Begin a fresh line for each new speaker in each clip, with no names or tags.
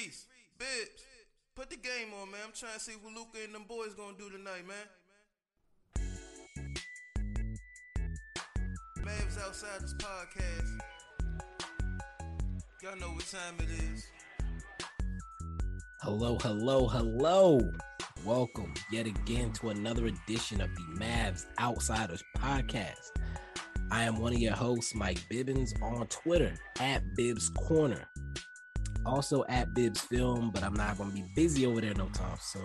Reese, Bibbs, put the game on, man. I'm trying to see what Luka and them boys gonna do tonight, man. Mavs outside this podcast. Y'all know what time it is.
Hello, hello, hello. Welcome yet again to another edition of the Mavs Outsiders Podcast. I am one of your hosts, Mike Bibbins, on Twitter at Bibbs Corner. Also at Bibbs Film, but I'm not going to be busy over there no time soon.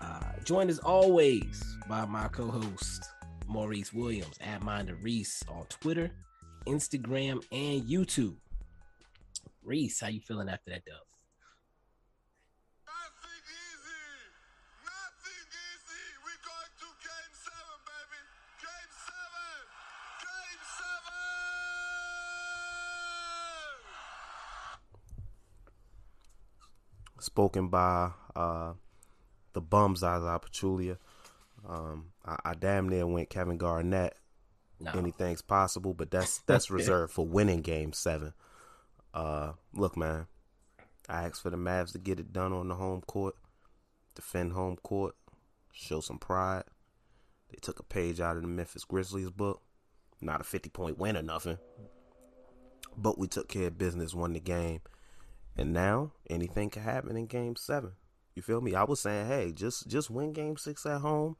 Uh, joined as always by my co host, Maurice Williams, at Mind of Reese on Twitter, Instagram, and YouTube. Reese, how you feeling after that dub?
Nothing easy. Nothing easy. We're going to game seven, baby. Game seven. Game seven.
Spoken by uh, the bum Zaza Pachulia. Um, I, I damn near went Kevin Garnett.
No.
Anything's possible, but that's that's reserved for winning Game Seven. Uh, look, man, I asked for the Mavs to get it done on the home court, defend home court, show some pride. They took a page out of the Memphis Grizzlies book. Not a fifty point win or nothing, but we took care of business, won the game. And now anything can happen in game seven. You feel me? I was saying, hey, just just win game six at home,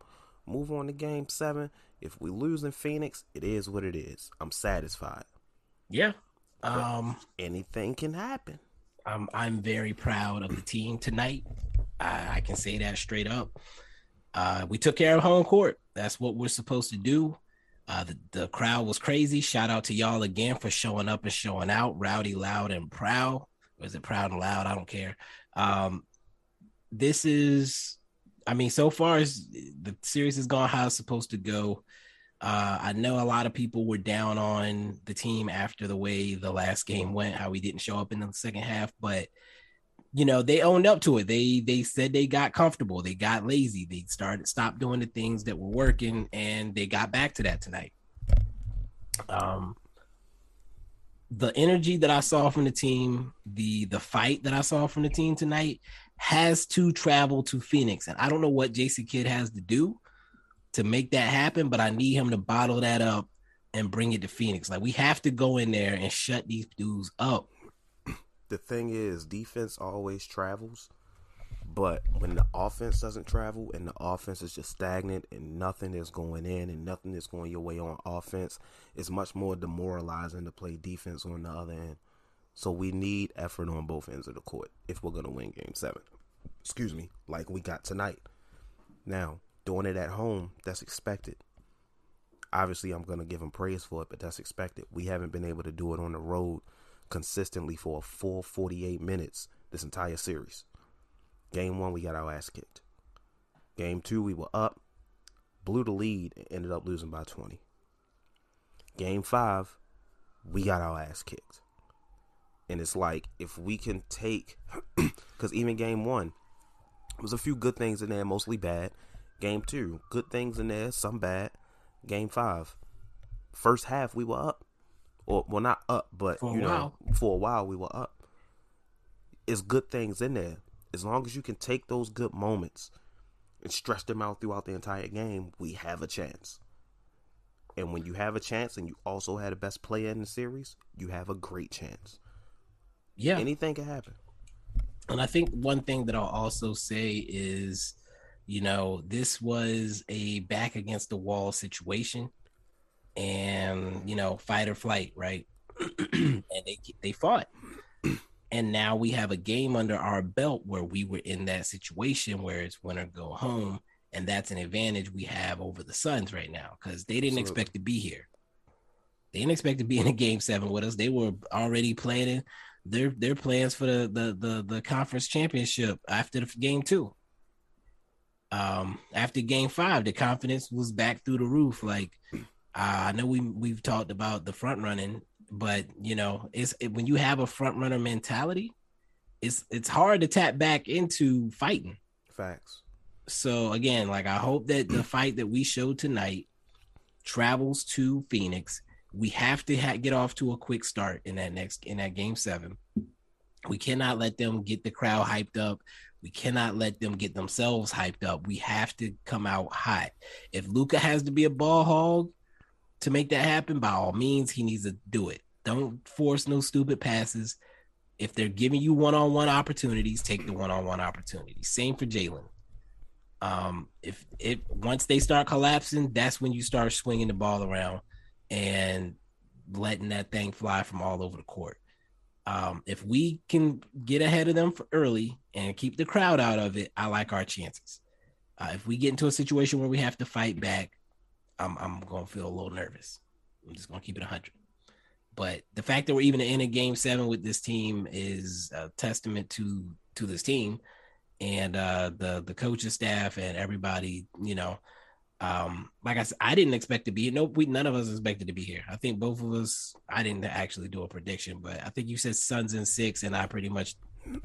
move on to game seven. If we lose in Phoenix, it is what it is. I'm satisfied.
Yeah. Um,
Anything can happen.
I'm I'm very proud of the team tonight. I, I can say that straight up. Uh, we took care of home court. That's what we're supposed to do. Uh, the, the crowd was crazy. Shout out to y'all again for showing up and showing out. Rowdy, loud, and proud. Is it proud and loud? I don't care. Um, this is, I mean, so far as the series has gone how it's supposed to go. Uh, I know a lot of people were down on the team after the way the last game went, how we didn't show up in the second half, but you know they owned up to it. They they said they got comfortable, they got lazy, they started stopped doing the things that were working, and they got back to that tonight. Um, the energy that I saw from the team, the the fight that I saw from the team tonight, has to travel to Phoenix, and I don't know what JC Kidd has to do to make that happen, but I need him to bottle that up and bring it to Phoenix. Like we have to go in there and shut these dudes up.
The thing is, defense always travels, but when the offense doesn't travel and the offense is just stagnant and nothing is going in and nothing is going your way on offense, it's much more demoralizing to play defense on the other end. So we need effort on both ends of the court if we're gonna win Game Seven. Excuse me, like we got tonight. Now doing it at home, that's expected. Obviously, I'm gonna give them praise for it, but that's expected. We haven't been able to do it on the road consistently for a full 48 minutes this entire series. Game one, we got our ass kicked. Game two, we were up, blew the lead, and ended up losing by 20. Game five, we got our ass kicked. And it's like, if we can take, because even game one, there was a few good things in there, mostly bad. Game two, good things in there, some bad. Game five, first half, we were up. Or, well, not up, but,
For
you know,
while.
for a while, we were up. It's good things in there. As long as you can take those good moments and stretch them out throughout the entire game, we have a chance. And when you have a chance and you also had the best player in the series, you have a great chance.
Yeah.
Anything can happen.
And I think one thing that I'll also say is, you know, this was a back against the wall situation and, you know, fight or flight, right? and they they fought. And now we have a game under our belt where we were in that situation where it's win or go home. And that's an advantage we have over the Suns right now because they didn't
Absolutely.
expect to be here. They didn't expect to be in a game seven with us. They were already planning their their plans for the the the, the conference championship after the game two. Um, after game five, the confidence was back through the roof. Like uh, I know we we've talked about the front running, but you know, it's it, when you have a front runner mentality, it's it's hard to tap back into fighting.
Facts.
So again, like I hope that the fight that we showed tonight travels to Phoenix. We have to ha- get off to a quick start in that next in that game seven, We cannot let them get the crowd hyped up. We cannot let them get themselves hyped up. We have to come out hot. If Luka has to be a ball hog to make that happen, by all means, he needs to do it. Don't force no stupid passes. If they're giving you one-on-one opportunities, take the one-on-one opportunity. Same for Jalen. Um, if it once they start collapsing, that's when you start swinging the ball around and letting that thing fly from all over the court. Um, if we can get ahead of them for early and keep the crowd out of it, I like our chances. Uh, if we get into a situation where we have to fight back, I'm I'm gonna feel a little nervous. I'm just gonna keep it hundred. But the fact that we're even in a game seven with this team is a testament to to this team and uh, the the coaching staff and everybody. You know, um, like I said, I didn't expect to be here. Nope, we none of us expected to be here. I think both of us. I didn't actually do a prediction, but I think you said Suns in six, and I pretty much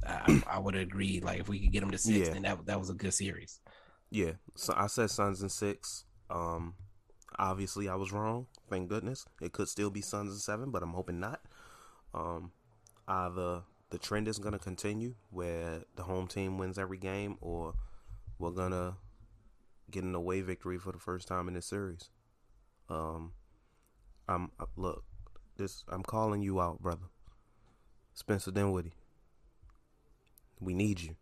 I, I would agree. Like if we could get them to six,
Yeah.
then that that was a good series.
Yeah, so I said Suns and six. Um, obviously I was wrong. Thank goodness. It could still be Suns and seven, but I'm hoping not. Um, either the trend is gonna continue where the home team wins every game, or we're gonna get an away victory for the first time in this series. Um, I'm uh, look this. I'm calling you out, brother. Spencer Dinwiddie. We need you.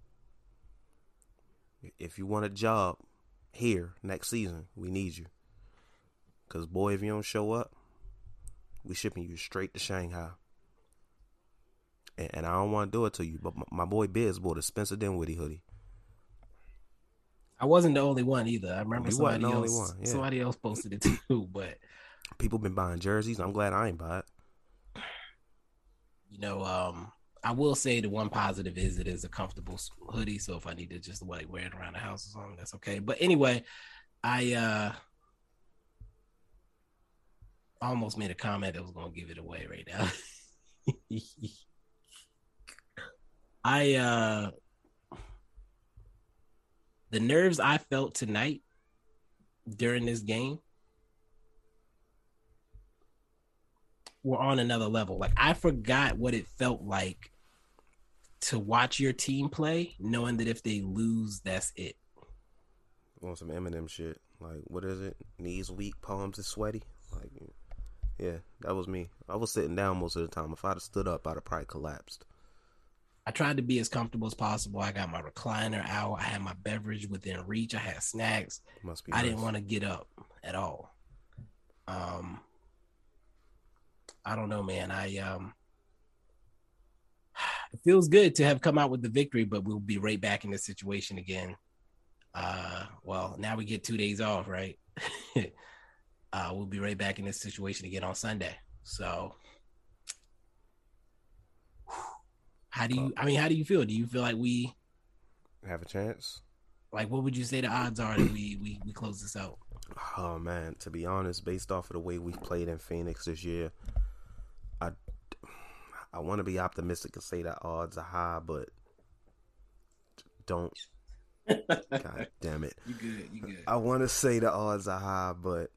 If you want a job here next season, we need you. Cause boy, if you don't show up, we shipping you straight to Shanghai. And, and I don't want to do it to you, but my, my boy Biz bought a Spencer Dinwiddie hoodie.
I wasn't the only one either. I remember
You
somebody else.
one, yeah.
Somebody else posted it too, but
People been buying jerseys. I'm glad I ain't buy it.
you know, um, I will say the one positive is it is a comfortable hoodie. So if I need to just like wear it around the house or something, that's okay. But anyway, I uh almost made a comment that was gonna give it away right now. I uh the nerves I felt tonight during this game were on another level. Like I forgot what it felt like to watch your team play, knowing that if they lose, that's it.
On some Eminem shit. Like, what is it? Knees weak, palms is sweaty. Like, yeah, that was me. I was sitting down most of the time. If I'd have stood up, I'd have probably collapsed.
I tried to be as comfortable as possible. I got my recliner out. I had my beverage within reach. I had snacks.
Must be.
I didn't want to get up at all. Um, I don't know, man. I um, it feels good to have come out with the victory, but we'll be right back in this situation again. Uh, well, now we get two days off, right? uh, we'll be right back in this situation again on Sunday. So, how do you? I mean, how do you feel? Do you feel like we?
have a chance.
Like, what would you say the odds are that we we, we close this out?
Oh man, to be honest, based off of the way we've played in Phoenix this year, I I want to be optimistic and say that odds are high, but don't. God damn it!
You good? You good?
I want to say the odds are high, but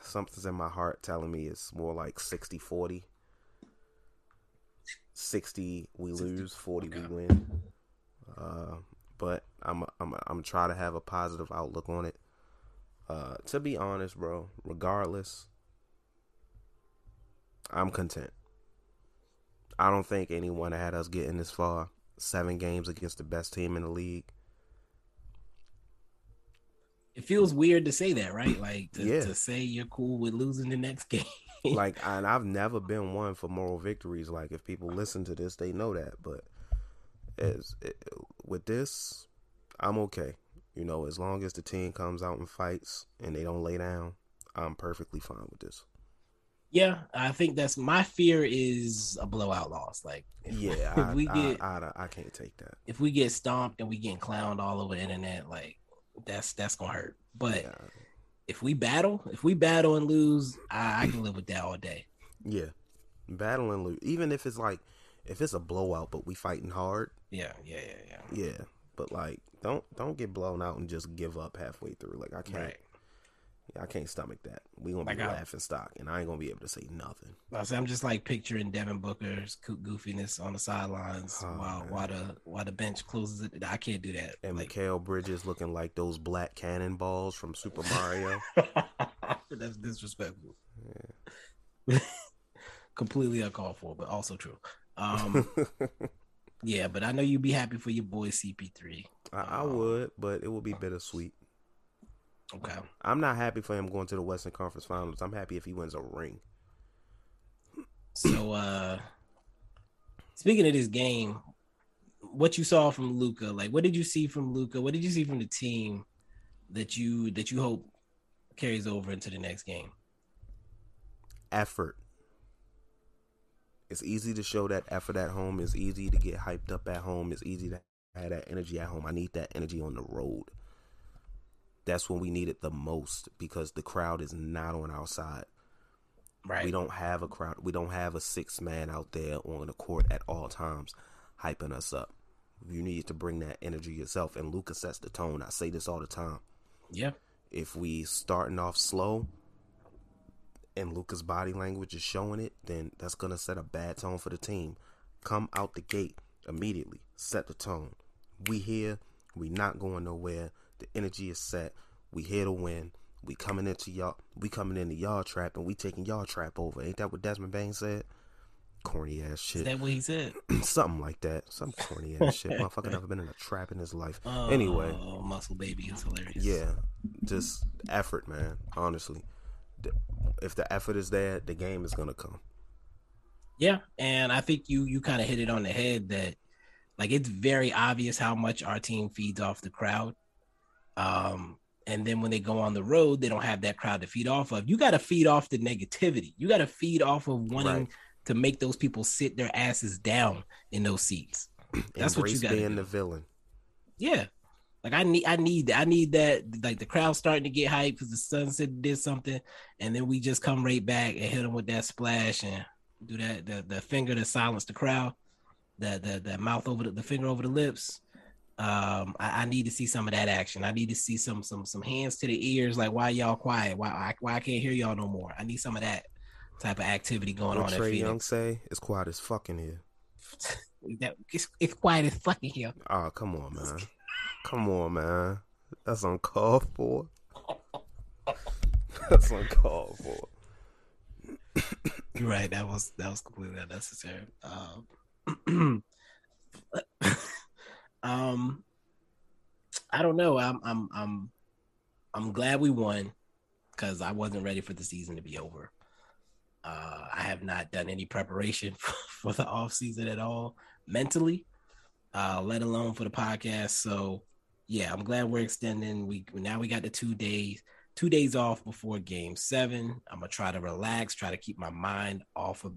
something's in my heart telling me it's more like 60-40. 60 we
60,
lose, 40
okay.
we win. Uh, but I'm I'm I'm trying to have a positive outlook on it. Uh, to be honest, bro, regardless, I'm content. I don't think anyone had us getting this far. Seven games against the best team in the league.
It feels weird to say that, right? Like to,
Yeah.
to say you're cool with losing the next game.
like and I've never been one for moral victories. Like if people listen to this, they know that. But as it, with this, I'm okay. You know, as long as the team comes out and fights and they don't lay down, I'm perfectly fine with this.
yeah, I think that's my fear is a blowout loss. Like if,
Yeah, I,
we
I,
get
I, I, can't take that.
if we get stomped and we get clowned all over the internet, like that's that's gonna hurt. But
Yeah,
if we battle, if we battle and lose, I, I can live with that all day.
yeah. battle and lose. Even if it's like if it's a blowout, but we fighting hard.
Yeah, yeah, yeah, yeah.
Yeah, but like don't don't get blown out and just give up halfway through. Like I can't.
Right.
I can't stomach that. We gonna be
Like,
laughing stock, and I ain't gonna be able to say nothing.
I say I'm just like picturing Devin Booker's goofiness on the sidelines
Oh,
while
man.
while the while the bench closes it. I can't do that.
And
Like,
Mikal Bridges looking like those black cannonballs from Super Mario.
that's disrespectful. Yeah. Completely uncalled for, but also true. Um, yeah, but I know you'd be happy for your boy CP3.
I, I would, but it would be bittersweet.
Okay.
I'm not happy for him going to the Western Conference Finals. I'm happy if he wins a ring.
So uh speaking of this game, what you saw from Luka, like what did you see from Luka? What did you see from the team that you that you hope carries over into the next game?
Effort. It's easy to show that effort at home. It's easy to get hyped up at home. It's easy to have that energy at home. I need that energy on the road. That's when we need it the most because the crowd is not on our side.
Right.
We don't have a crowd. We don't have a six man out there on the court at all times hyping us up. You need to bring that energy yourself. And Luka sets the tone. I say this all the time.
yeah.
If we starting off slow and Luka's body language is showing it, then that's gonna set a bad tone for the team. Come out the gate immediately. Set the tone. We here. We not going nowhere. The energy is set. We here to win. We coming into y'all. We coming into y'all trap, and we taking y'all trap over. Ain't that what Desmond Bane said? Corny ass shit.
Is that what he said?
Something like that. Some corny ass shit. Motherfucker never been in a trap in his life. Oh, anyway,
Oh, muscle baby is hilarious.
yeah, just effort, man. Honestly, if the effort is there, the game is gonna come.
Yeah, and I think you you kind of hit it on the head that like it's very obvious how much our team feeds off the crowd. Um and then when they go on the road, they don't have that crowd to feed off of. You got to feed off the negativity. You got to feed off of wanting
Right.
to make those people sit their asses down in those seats. That's what you gotta
being
do.
the villain.
Yeah. Like I need I need I need that like the crowd starting to get hyped because the sunset did something, and then we just come right back and hit them with that splash and do that the, the finger to silence the crowd, the the the mouth over the, the finger over the lips. Um, I, I need to see some of that action. I need to see some some some hands to the ears. Like why y'all quiet? Why I, why I can't hear y'all no more? I need some of that type of activity going
What
on at
Trae Young say? It's quiet as fucking here.
That, it's, it's quiet as fucking here.
Oh, come on, man. Come on, man. That's uncalled for. That's uncalled for.
You're right. That was that was completely unnecessary. Um, um, I don't know. I'm I'm I'm I'm glad we won because I wasn't ready for the season to be over. Uh, I have not done any preparation for, for the off season at all mentally, uh, let alone for the podcast. So yeah, I'm glad we're extending. We now we got the two days two days off before game seven. I'm gonna try to relax, try to keep my mind off of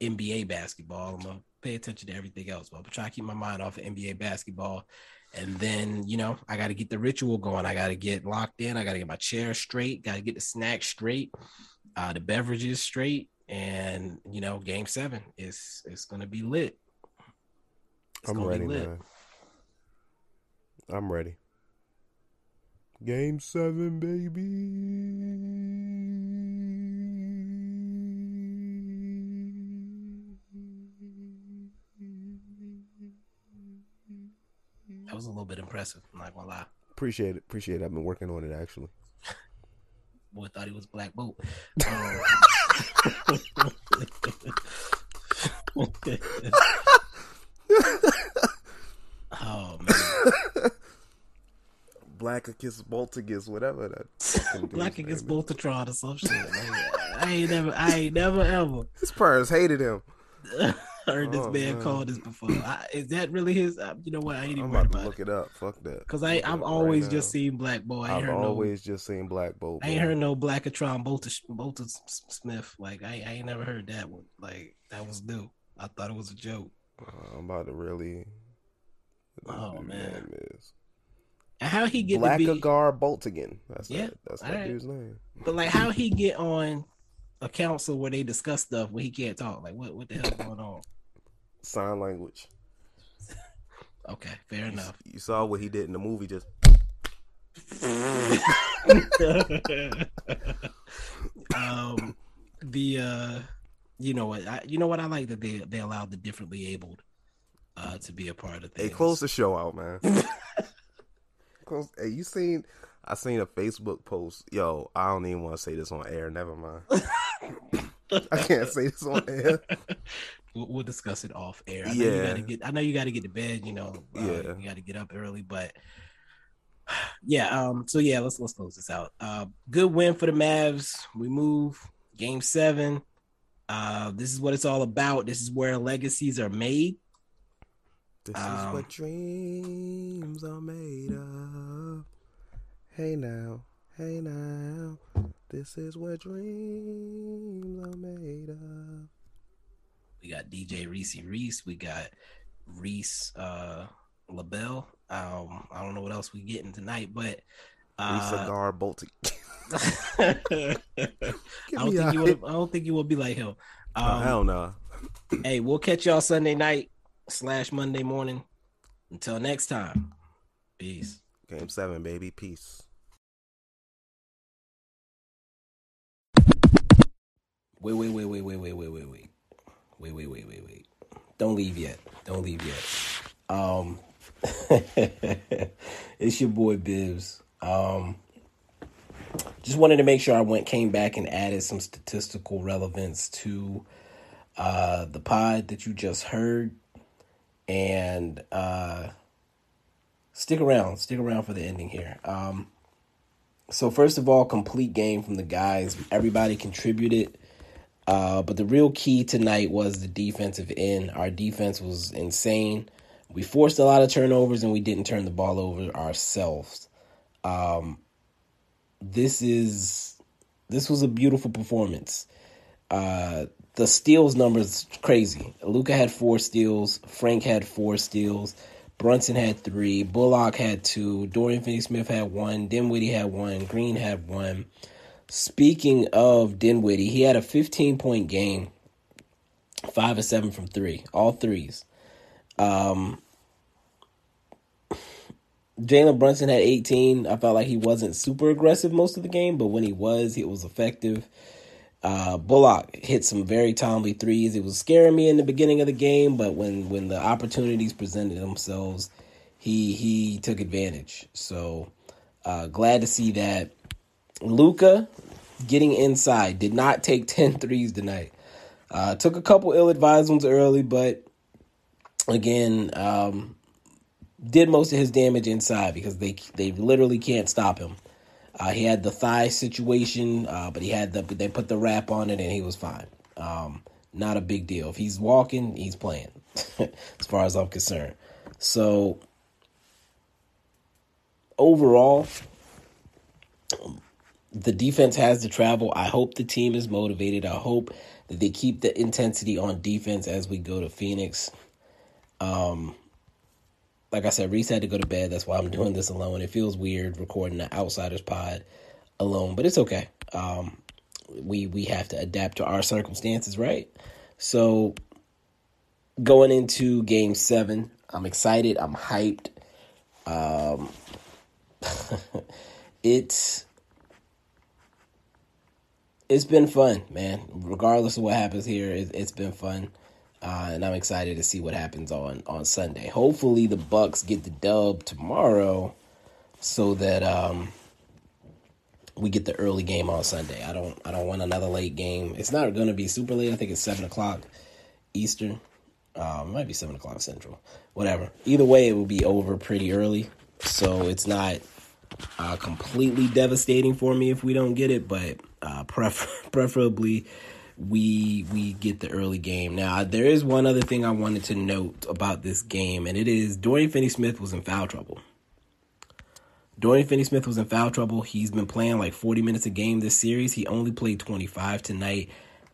NBA basketball. I'm gonna pay attention to everything else, but I'm trying to keep my mind off of NBA basketball. And then, you know, I got to get the ritual going. I got to get locked in. I got to get my chair straight. Got to get the snacks straight, uh, the beverages straight, and you know, game seven is it's gonna be lit. It's
I'm ready,
lit.
man. I'm ready. Game seven, baby.
Was a little bit impressive. I'm not gonna lie.
Appreciate it. Appreciate it. I've been working on it actually.
Boy thought he was Black Bolt. Um, oh man.
Black against Boltigus, whatever that.
Black against. Boltatron or some shit. Like, I ain't never, I ain't never ever
His parents hated him.
heard this
Oh,
man
man.
call this before. I, is that really his? Uh, you know what? I ain't even
I'm
worried
about to
about
look
it
it up. Fuck that.
because I I've always
right
just
now.
seen Black Boy. I heard
always just seen Black Bolt.
no, I ain't heard no Blackatron Bolta S- Smith. Like I, I ain't never heard that one. Like that was new. I thought it was a joke.
Uh, I'm about to really.
Oh, man.
is
how he get be?
Blackagar Boltigan. That's
Yeah,
that. That's that
alright.
dude's name.
But like, how he get on a council where they discuss stuff when he can't talk? Like, what what the hell going on?
Sign language.
Okay, fair enough.
You saw what he did in the movie. Just
um, the uh, you know what? I, you know what? I like that they they allowed the differently abled uh to be a part of
Hey,
things.
close the show out, man. close. Hey, you seen? I seen a Facebook post. Yo, I don't even want to say this on air. Never mind. I can't say this on air.
We'll, we'll discuss it off air. I know you
Yeah.
gotta get. I know you got to get to bed. You know, uh,
Yeah.
you got to get up early, but yeah. Um. So yeah, let's let's close this out. Uh, good win for the Mavs. We move game seven. Uh, this is what it's all about. This is where legacies are made.
This is
Um,
what dreams are made of. Hey now, hey now. This is what dreams are made of.
We got DJ Reese Reese. We got Reese uh LaBelle. Um, I don't know what else we getting tonight, but uh,
bolted.
I don't think you would. I don't think you will be like him.
oh,
Um,
hell no.
hey, we'll catch y'all Sunday night slash Monday morning. Until next time, peace.
Game seven, baby. Peace.
Wait, wait, wait, wait, wait, wait, wait, wait, wait, wait, wait, wait, wait, wait. Don't leave yet. Don't leave yet. Um, it's your boy Bibbs. Um, just wanted to make sure I went, came back, and added some statistical relevance to uh, the pod that you just heard, and uh, stick around. Stick around for the ending here. Um, so first of all, complete game from the guys. Everybody contributed. Uh, but the real key tonight was the defensive end. Our defense was insane. We forced a lot of turnovers and we didn't turn the ball over ourselves. Um, this is this was a beautiful performance. Uh, the steals numbers crazy. Luka had four steals. Frank had four steals. Brunson had three. Bullock had two. Dorian Finney-Smith had one. Dinwiddie had one. Green had one. Speaking of Dinwiddie, he had a 15 point game, five of seven from three, all threes. Um, Jalen Brunson had 18. I felt like he wasn't super aggressive most of the game, but when he was, it was effective. Uh, Bullock hit some very timely threes. It was scaring me in the beginning of the game, but when when the opportunities presented themselves, he he took advantage. So uh, glad to see that. Luka getting inside did not take 10 threes tonight. Uh, took a couple ill-advised ones early, but again, um, did most of his damage inside because they they literally can't stop him. Uh, he had the thigh situation, uh, but he had the they put the wrap on it and he was fine. Um, not a big deal. If he's walking, he's playing, as far as I'm concerned. So overall, the defense has to travel. I hope the team is motivated. I hope that they keep the intensity on defense as we go to Phoenix. Um, like I said, Reese had to go to bed. That's why I'm doing this alone. It feels weird recording the Outsiders Pod alone, but it's okay. Um, we we have to adapt to our circumstances, right? So going into Game Seven, I'm excited. I'm hyped. Um, it's it's been fun, man. Regardless of what happens here, it, it's been fun, uh, and I'm excited to see what happens on on Sunday. Hopefully, the Bucks get the dub tomorrow, so that um, we get the early game on Sunday. I don't I don't want another late game. It's not going to be super late. I think it's seven o'clock Eastern. Um, it might be seven o'clock Central. Whatever. Either way, it will be over pretty early, so it's not uh, completely devastating for me if we don't get it, but uh, pref- preferably we we get the early game. Now, there is one other thing I wanted to note about this game, and it is Dorian Finney-Smith was in foul trouble. Dorian Finney-Smith was in foul trouble. He's been playing like 40 minutes a game this series. He only played 25 tonight,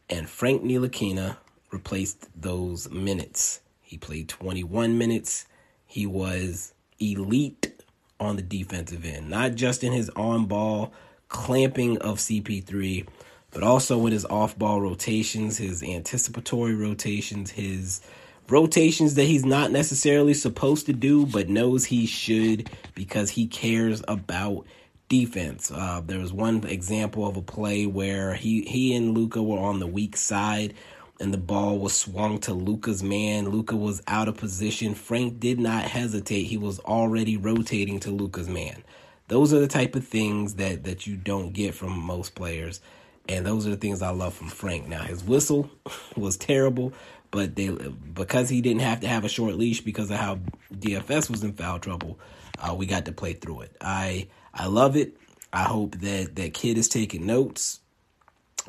and Frank Ntilikina replaced those minutes. He played 21 minutes. He was elite on the defensive end, not just in his on ball clamping of CP3, but also with his off ball rotations, his anticipatory rotations, his rotations that he's not necessarily supposed to do, but knows he should because he cares about defense. Uh, there was one example of a play where he he and Luka were on the weak side and the ball was swung to Luka's man. Luka was out of position. Frank did not hesitate. He was already rotating to Luka's man. Those are the type of things that that you don't get from most players. And those are the things I love from Frank. Now his whistle was terrible, but they because he didn't have to have a short leash because of how DFS was in foul trouble, uh, we got to play through it. I I love it. I hope that that kid is taking notes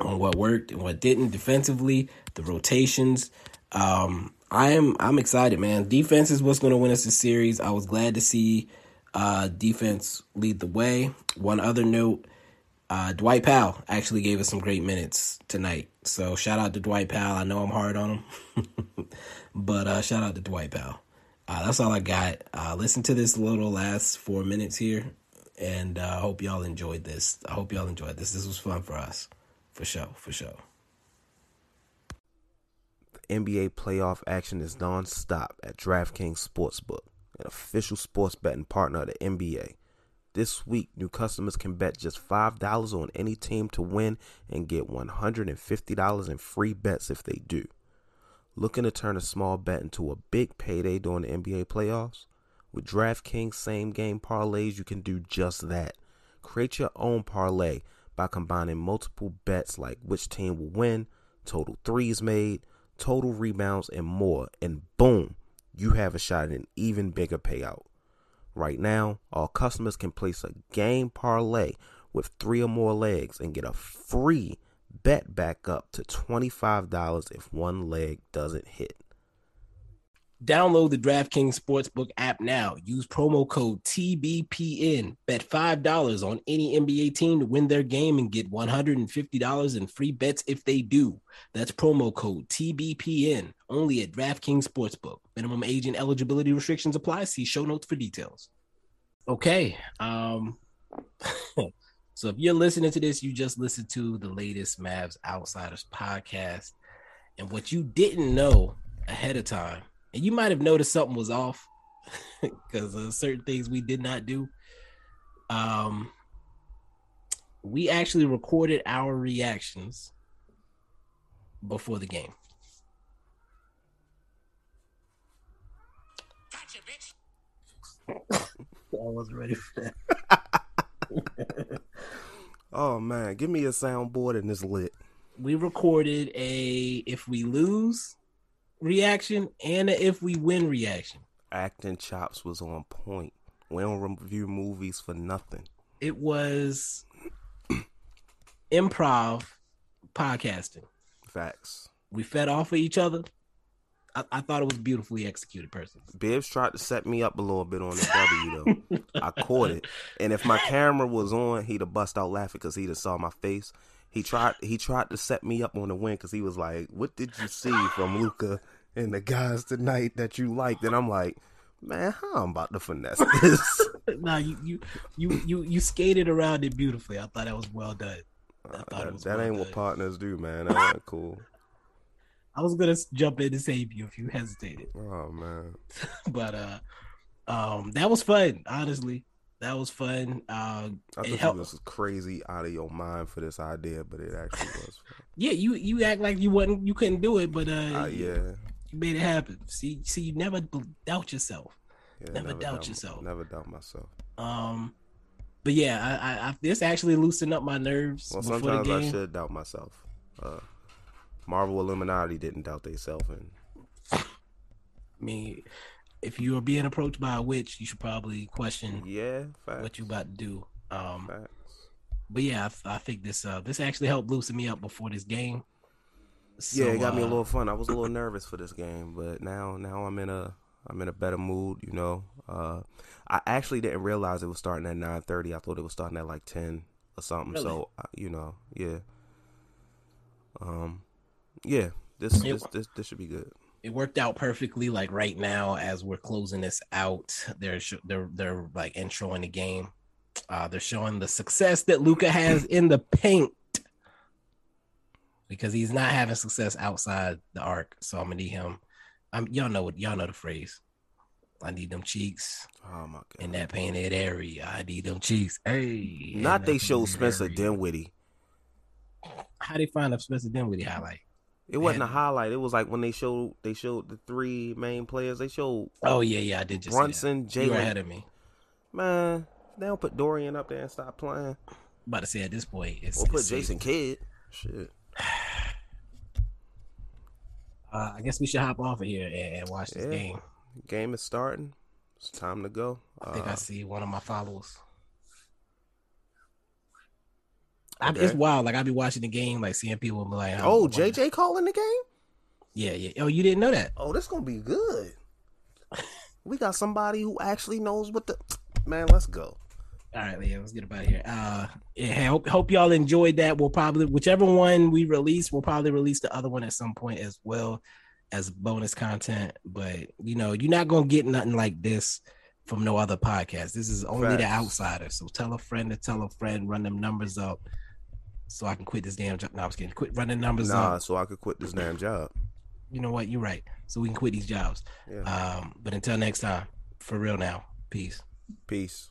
on what worked and what didn't defensively, the rotations. Um, I am I'm excited, man. Defense is what's going to win us the series. I was glad to see uh, defense lead the way. One other note: uh, Dwight Powell actually gave us some great minutes tonight. So shout out to Dwight Powell. I know I'm hard on him, but uh, shout out to Dwight Powell. Uh, that's all I got. Uh, listen to this little last four minutes here, and I uh, hope y'all enjoyed this. I hope y'all enjoyed this. This was fun for us. For sure, for sure.
The NBA playoff action is non-stop at DraftKings Sportsbook, an official sports betting partner of the NBA. This week, new customers can bet just $5 on any team to win and get $150 in free bets if they do. Looking to turn a small bet into a big payday during the NBA playoffs? With DraftKings same game parlays, you can do just that. Create your own parlay by combining multiple bets like which team will win, total threes made, total rebounds, and more, and boom, you have a shot at an even bigger payout. Right now, all customers can place a game parlay with three or more legs and get a free bet back up to $25 if one leg doesn't hit.
Download the DraftKings Sportsbook app now. Use promo code TBPN. Bet $5 on any NBA team to win their game and get $150 in free bets if they do. That's promo code TBPN only at DraftKings Sportsbook. Minimum age and eligibility restrictions apply. See show notes for details. Okay. Um so if you're listening to this, you just listened to the latest Mavs Outsiders podcast. And what you didn't know ahead of time and you might have noticed something was off because of certain things we did not do. Um, we actually recorded our reactions before the game.
Gotcha,
I wasn't ready for that.
Oh man, give me a soundboard and it's lit.
We recorded a if we lose reaction and if we win reaction.
Acting chops was on point. We don't review movies for nothing.
It was improv podcasting.
Facts.
We fed off of each other. I, I thought it was beautifully executed, personally.
Bibbs tried to set me up a little bit on the W though. I caught it, and if my camera was on, he'd have bust out laughing because he'd have saw my face. He tried. He tried to set me up on the win because he was like, "What did you see from Luka and the guys tonight that you liked?" And I'm like, "Man, how I'm about to finesse this?"
no, you, you you you you skated around it beautifully. I thought that was well done. I thought it
that
was
that
well
ain't what partners do, man. That ain't cool.
I was gonna jump in to save you if you hesitated,
Oh man,
but uh, um, that was fun. Honestly, that was fun. Uh,
I
It
thought you
helped-
was crazy out of your mind for this idea, but it actually was.
yeah, you you act like you wasn't you couldn't do it, but uh,
Uh, yeah,
you made it happen. See, see, you never doubt yourself.
yeah.
Never doubt yourself.
Never doubt myself.
Um, but yeah, I, I, I this actually loosened up my nerves
Well,
before the
sometimes I should doubt myself. Uh, Marvel Illuminati didn't doubt themselves, and
I mean, if you are being approached by a witch, you should probably question
yeah, facts.
what you about to do. Um,
facts.
but yeah, I, I think this uh this actually helped loosen me up before this game. So,
yeah, it got me a
uh,
little fun. I was a little nervous for this game, but now now I'm in a I'm in a better mood. You know, uh, I actually didn't realize it was starting at nine thirty. I thought it was starting at like ten or something.
Really?
So uh, you know, yeah, um, yeah. This this, this this should be good.
It worked out perfectly. Like right now, as we're closing this out, they're sh- they're they're like introing the game. Uh, they're showing the success that Luka has in the paint because he's not having success outside the arc. So I'm gonna need him I'm y'all know what y'all know the phrase. I need them cheeks
Oh my god.
in that painted area. I need them cheeks. Hey,
Not they
show
Spencer
area.
Dinwiddie.
How they find a Spencer Dinwiddie highlight?
It wasn't a highlight. It was like when they showed they showed the three main players. They showed
Oh yeah, yeah, I did just.
Brunson,
You were ahead of me.
Man, they don't put Dorian up there and stop playing.
about to say at this point, it's,
put
it's safe.
Jason Kidd. Shit.
Uh, I guess we should hop off of here and, and watch this
Yeah.
game.
Game is starting. It's time to go.
I think I
Uh,
see one of my followers. I, It's wild. Like I be watching the game, like seeing people be like,
oh, JJ calling the game?
Yeah, yeah. Oh, you didn't know that?
Oh, this gonna be good. we got somebody who actually knows what the man. Let's go.
All right, let's get about here. Uh, yeah, hope hope y'all enjoyed that. We'll probably whichever one we release, we'll probably release the other one at some point as well as bonus content. But you know, you're not gonna get nothing like this from no other podcast. This is only the outsider. So tell a friend to tell a friend, run them numbers up, so I can quit this damn job. No, I was kidding. Quit running numbers
Nah,
up.
so I could quit this damn job.
You know what? You're right. So we can quit these jobs.
Yeah.
Um, but until next time, for real now. Peace.
Peace.